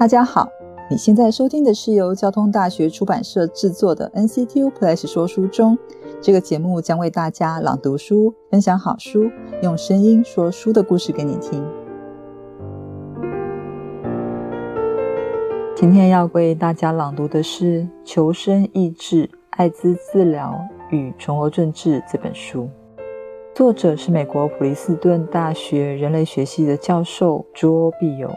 大家好，你现在收听的是由交通大学出版社制作的 NCTU Plus 说书中。这个节目将为大家朗读书，分享好书，用声音说书的故事给你听。今天要为大家朗读的是《求生意志：艾滋治疗与存活政治》这本书，作者是美国普林斯顿大学人类学系的教授卓必友。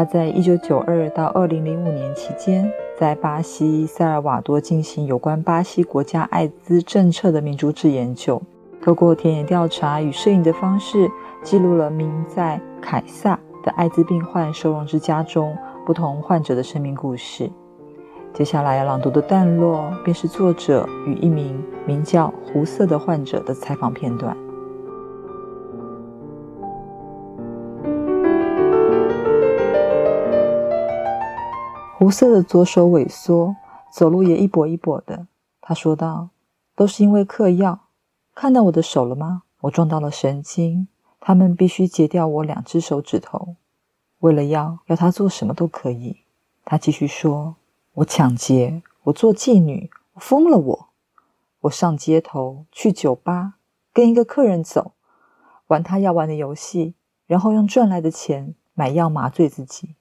他在一九九二到二零零五年期间，在巴西塞尔瓦多进行有关巴西国家艾滋政策的民主制研究，透过田野调查与摄影的方式，记录了名在凯撒的艾滋病患收容之家中不同患者的生命故事。接下来要朗读的段落，便是作者与一名名叫胡瑟的患者的采访片段。胡色的左手萎缩，走路也一跛一跛的。他说道：“都是因为嗑药。看到我的手了吗？我撞到了神经，他们必须截掉我两只手指头。为了药，要他做什么都可以。”他继续说：“我抢劫，我做妓女，我疯了！我，我上街头，去酒吧，跟一个客人走，玩他要玩的游戏，然后用赚来的钱买药麻醉自己。”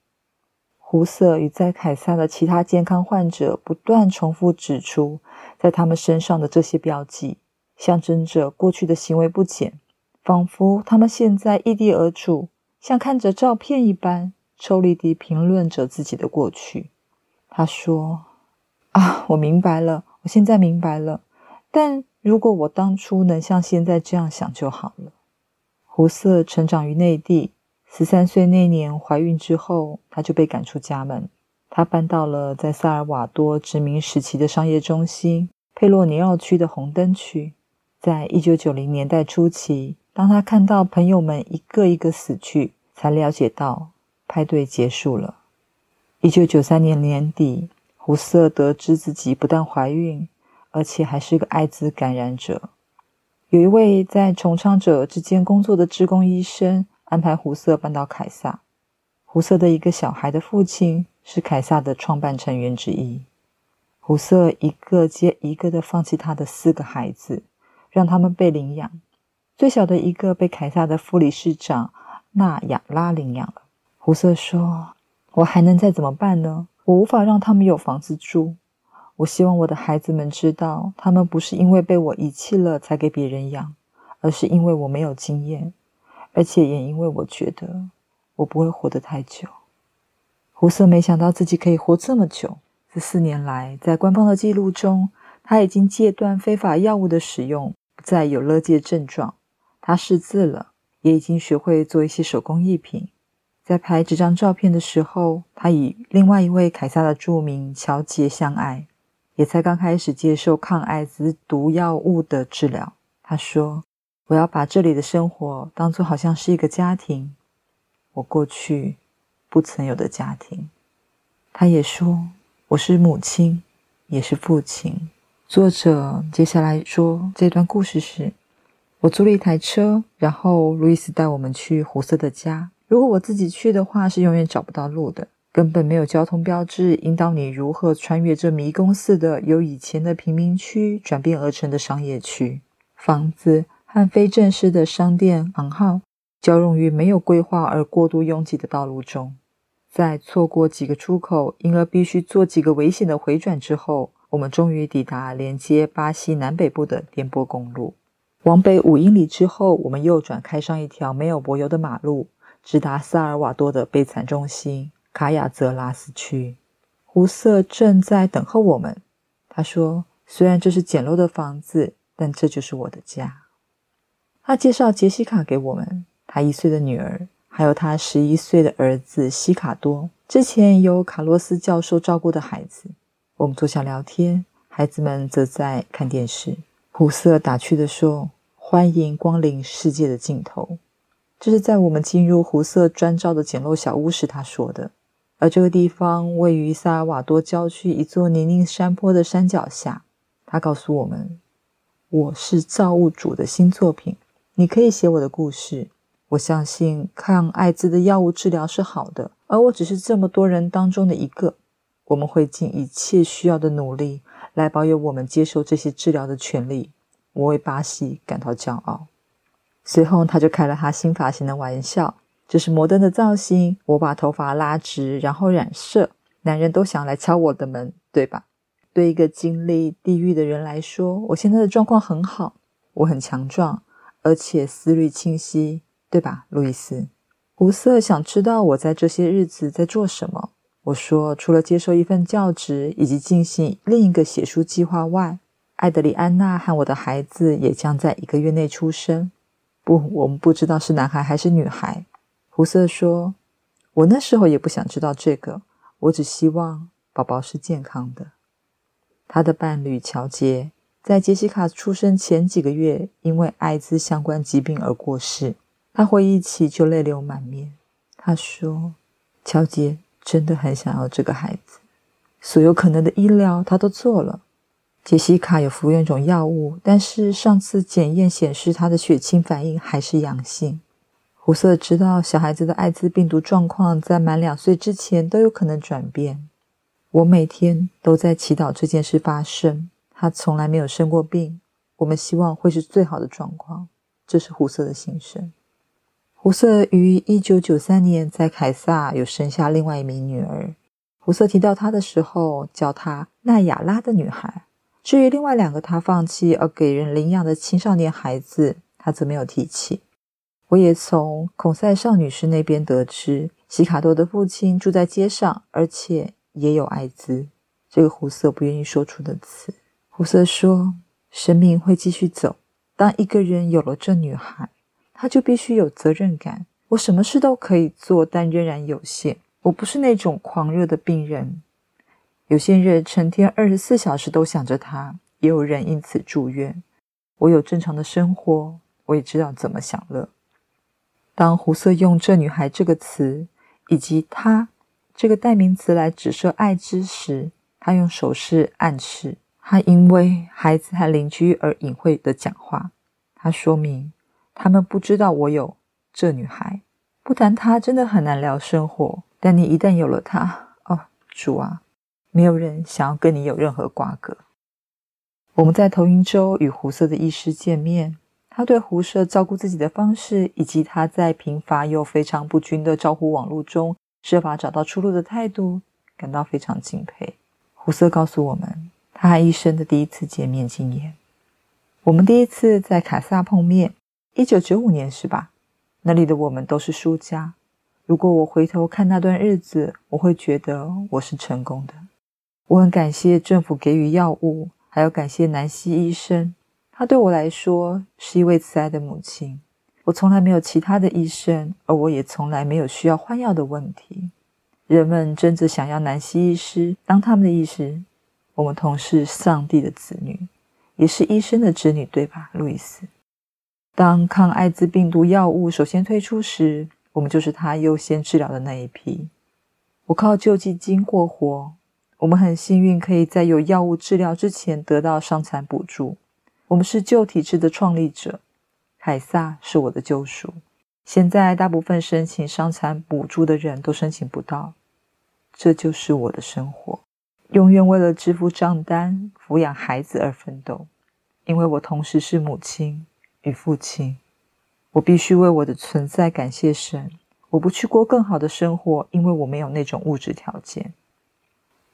胡瑟与在凯撒的其他健康患者不断重复指出，在他们身上的这些标记，象征着过去的行为不检，仿佛他们现在异地而处，像看着照片一般，抽离地评论着自己的过去。他说：“啊，我明白了，我现在明白了。但如果我当初能像现在这样想就好了。”胡瑟成长于内地。十三岁那年怀孕之后，她就被赶出家门。她搬到了在萨尔瓦多殖民时期的商业中心佩洛尼奥区的红灯区。在一九九零年代初期，当她看到朋友们一个一个死去，才了解到派对结束了。一九九三年年底，胡瑟得知自己不但怀孕，而且还是个艾滋感染者。有一位在重创者之间工作的职工医生。安排胡瑟搬到凯撒。胡瑟的一个小孩的父亲是凯撒的创办成员之一。胡瑟一个接一个的放弃他的四个孩子，让他们被领养。最小的一个被凯撒的副理事长纳亚拉领养了。胡瑟说：“我还能再怎么办呢？我无法让他们有房子住。我希望我的孩子们知道，他们不是因为被我遗弃了才给别人养，而是因为我没有经验。”而且也因为我觉得我不会活得太久，胡瑟没想到自己可以活这么久。这四年来，在官方的记录中，他已经戒断非法药物的使用，不再有勒戒症状。他识字了，也已经学会做一些手工艺品。在拍这张照片的时候，他与另外一位凯撒的著名乔杰相爱，也才刚开始接受抗艾滋毒药物的治疗。他说。我要把这里的生活当作好像是一个家庭，我过去不曾有的家庭。他也说我是母亲，也是父亲。作者接下来说这段故事是：我租了一台车，然后路易斯带我们去胡瑟的家。如果我自己去的话，是永远找不到路的，根本没有交通标志引导你如何穿越这迷宫似的由以前的贫民区转变而成的商业区，房子。和非正式的商店行号交融于没有规划而过度拥挤的道路中，在错过几个出口，因而必须做几个危险的回转之后，我们终于抵达连接巴西南北部的颠簸公路。往北五英里之后，我们右转开上一条没有柏油的马路，直达萨尔瓦多的悲惨中心卡亚泽拉斯区。胡瑟正在等候我们。他说：“虽然这是简陋的房子，但这就是我的家。”他介绍杰西卡给我们，他一岁的女儿，还有他十一岁的儿子西卡多，之前由卡洛斯教授照顾的孩子。我们坐下聊天，孩子们则在看电视。胡瑟打趣地说：“欢迎光临世界的尽头。”这是在我们进入胡瑟专照的简陋小屋时他说的。而这个地方位于萨尔瓦多郊区一座泥泞山坡的山脚下。他告诉我们：“我是造物主的新作品。”你可以写我的故事。我相信抗艾滋的药物治疗是好的，而我只是这么多人当中的一个。我们会尽一切需要的努力来保有我们接受这些治疗的权利。我为巴西感到骄傲。随后，他就开了他新发型的玩笑：“这是摩登的造型，我把头发拉直，然后染色。男人都想来敲我的门，对吧？对一个经历地狱的人来说，我现在的状况很好，我很强壮，而且思虑清晰，对吧，路易斯？”胡瑟想知道我在这些日子在做什么。我说，除了接受一份教职以及进行另一个写书计划外，艾德里安娜和我的孩子也将在一个月内出生。不，我们不知道是男孩还是女孩。胡瑟说：“我那时候也不想知道这个，我只希望宝宝是健康的。”他的伴侣乔杰在杰西卡出生前几个月因为艾滋相关疾病而过世。他回忆起就泪流满面。他说：“乔杰。”真的很想要这个孩子，所有可能的医疗他都做了。杰西卡有服用一种药物，但是上次检验显示他的血清反应还是阳性。胡瑟知道小孩子的艾滋病毒状况在满两岁之前都有可能转变。我每天都在祈祷这件事发生。他从来没有生过病，我们希望会是最好的状况。这是胡瑟的心声。胡瑟于一九九三年在凯撒有生下另外一名女儿。胡瑟提到她的时候，叫她奈亚拉的女孩。至于另外两个他放弃而给人领养的青少年孩子，他则没有提起。我也从孔塞少女士那边得知，西卡多的父亲住在街上，而且也有艾滋。这个胡瑟不愿意说出的词。胡瑟说：“生命会继续走。当一个人有了这女孩。”他就必须有责任感。我什么事都可以做，但仍然有限。我不是那种狂热的病人。有些人成天二十四小时都想着他，也有人因此住院。我有正常的生活，我也知道怎么享乐。当胡瑟用“这女孩”这个词，以及“她”这个代名词来指涉爱之时，他用手势暗示他因为孩子和邻居而隐晦的讲话。他说明。他们不知道我有这女孩，不谈她真的很难聊生活。但你一旦有了她，哦，主啊，没有人想要跟你有任何瓜葛。我们在投影州与胡瑟的医师见面，他对胡瑟照顾自己的方式，以及他在贫乏又非常不均的招呼网络中设法找到出路的态度，感到非常敬佩。胡瑟告诉我们他和医生的第一次见面经验。我们第一次在卡萨碰面。一九九五年是吧？那里的我们都是输家。如果我回头看那段日子，我会觉得我是成功的。我很感谢政府给予药物，还要感谢南希医生，他对我来说是一位慈爱的母亲。我从来没有其他的医生，而我也从来没有需要换药的问题。人们真的想要南希医师当他们的医师。我们同是上帝的子女，也是医生的子女，对吧，路易斯？当抗艾滋病毒药物首先推出时，我们就是他优先治疗的那一批。我靠救济金过活，我们很幸运可以在有药物治疗之前得到伤残补助。我们是旧体制的创立者，凯撒是我的救赎。现在大部分申请伤残补助的人都申请不到，这就是我的生活，永远为了支付账单、抚养孩子而奋斗，因为我同时是母亲。与父亲，我必须为我的存在感谢神。我不去过更好的生活，因为我没有那种物质条件。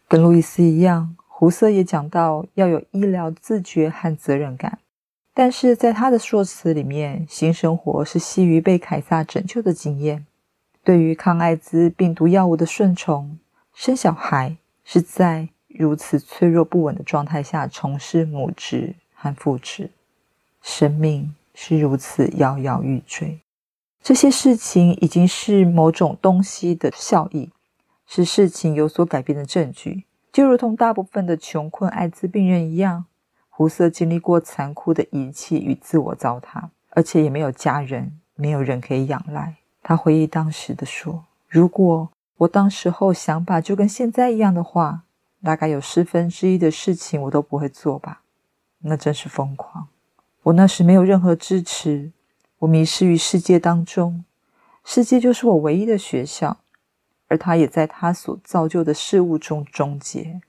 跟路易斯一样，胡瑟也讲到要有医疗自觉和责任感。但是在他的说辞里面，新生活是基于被凯撒拯救的经验，对于抗艾滋病毒药物的顺从，生小孩是在如此脆弱不稳的状态下从事母职和父职。生命是如此摇摇欲坠，这些事情已经是某种东西的效益，是事情有所改变的证据。就如同大部分的穷困艾滋病人一样，胡瑟经历过残酷的遗弃与自我糟蹋，而且也没有家人，没有人可以仰赖。他回忆当时的说：“如果我当时候想法就跟现在一样的话，大概有十分之一的事情我都不会做吧。那真是疯狂。”我那时没有任何支持，我迷失于世界当中，世界就是我唯一的学校。而它也在他所造就的事物中终结。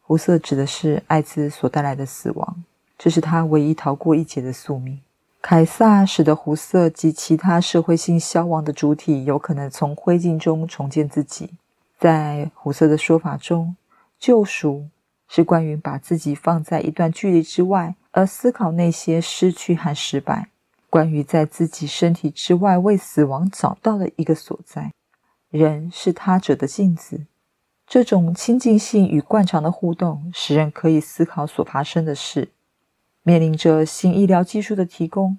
胡色指的是艾滋所带来的死亡，这是他唯一逃过一劫的宿命。凯撒使得胡色及其他社会性消亡的主体有可能从灰烬中重建自己。在胡色的说法中，救赎是关于把自己放在一段距离之外，而思考那些失去和失败；关于在自己身体之外为死亡找到了一个所在。人是他者的镜子。这种亲近性与惯常的互动，使人可以思考所发生的事。面临着新医疗技术的提供，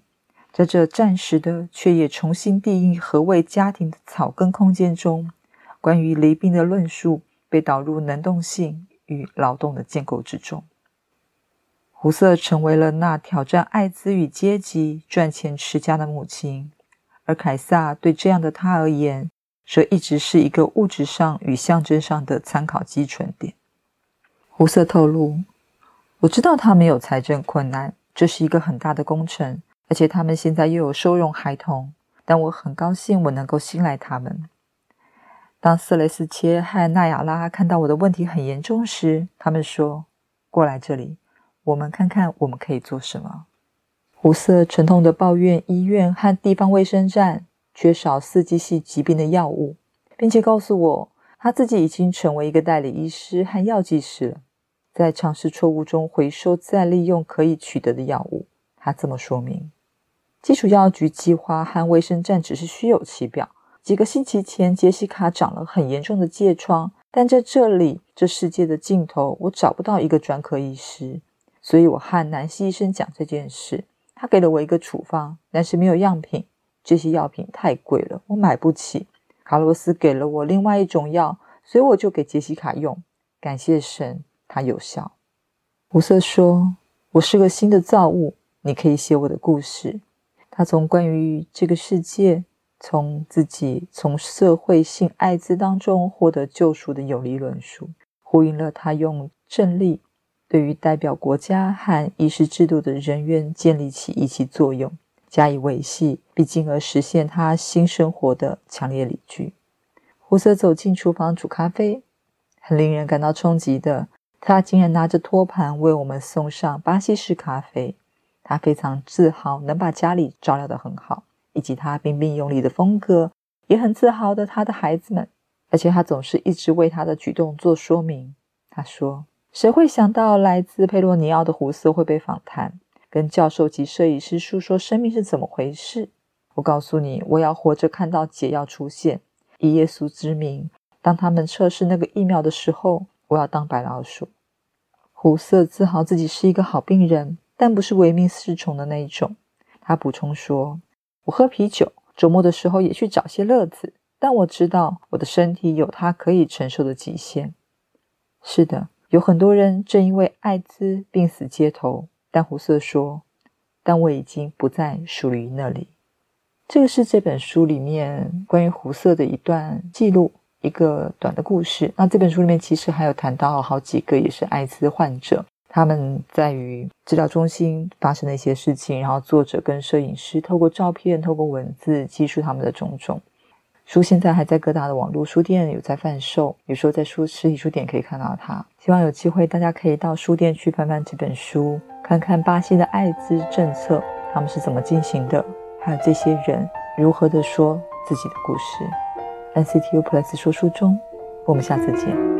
在这暂时的却也重新定义何谓家庭的草根空间中，关于离病的论述被导入能动性与劳动的建构之中。胡瑟成为了那挑战艾滋与阶级、赚钱持家的母亲，而凯撒对这样的他而言。则一直是一个物质上与象征上的参考基准点。胡瑟透露：“我知道他们有财政困难，这是一个很大的工程，而且他们现在又有收容孩童。但我很高兴我能够信赖他们。当瑟雷斯切和纳亚拉看到我的问题很严重时，他们说：‘过来这里，我们看看我们可以做什么。’胡瑟沉痛地抱怨医院和地方卫生站。”缺少四季系疾病的药物，并且告诉我他自己已经成为一个代理医师和药剂师了，在尝试错误中回收再利用可以取得的药物。他这么说明：基础药局计划和卫生站只是虚有其表。几个星期前，杰西卡长了很严重的疥疮，但在这里，这世界的尽头，我找不到一个专科医师，所以我和南希医生讲这件事。他给了我一个处方，但是没有样品。这些药品太贵了，我买不起。卡洛斯给了我另外一种药，所以我就给杰西卡用。感谢神，它有效。胡瑟说：“我是个新的造物，你可以写我的故事。”他从关于这个世界，从自己从社会性艾滋当中获得救赎的有力论述，呼应了他用正力对于代表国家和医师制度的人员建立起一起作用。加以维系，并进而实现他新生活的强烈理据。胡瑟走进厨房煮咖啡，很令人感到冲击的，他竟然拿着托盘为我们送上巴西式咖啡。他非常自豪能把家里照料得很好，以及他彬彬有礼的风格，也很自豪的他的孩子们。而且他总是一直为他的举动做说明。他说：“谁会想到来自佩洛尼奥的胡瑟会被访谈？”跟教授及摄影师述说生命是怎么回事。我告诉你，我要活着看到解药出现。以耶稣之名，当他们测试那个疫苗的时候，我要当白老鼠。胡瑟自豪自己是一个好病人，但不是唯命是从的那一种。他补充说：“我喝啤酒，周末的时候也去找些乐子，但我知道我的身体有它可以承受的极限。”是的，有很多人正因为艾滋病死街头。但胡瑟说：“但我已经不再属于那里。”这个是这本书里面关于胡瑟的一段记录，一个短的故事。那这本书里面其实还有谈到好几个也是艾滋患者，他们在于治疗中心发生的一些事情，然后作者跟摄影师透过照片、透过文字记述他们的种种。书现在还在各大的网络书店有在贩售，有时候在书实体书店可以看到它。希望有机会大家可以到书店去翻翻这本书，看看巴西的艾滋政策他们是怎么进行的，还有这些人如何的说自己的故事。NCTU Plus 说书中，我们下次见。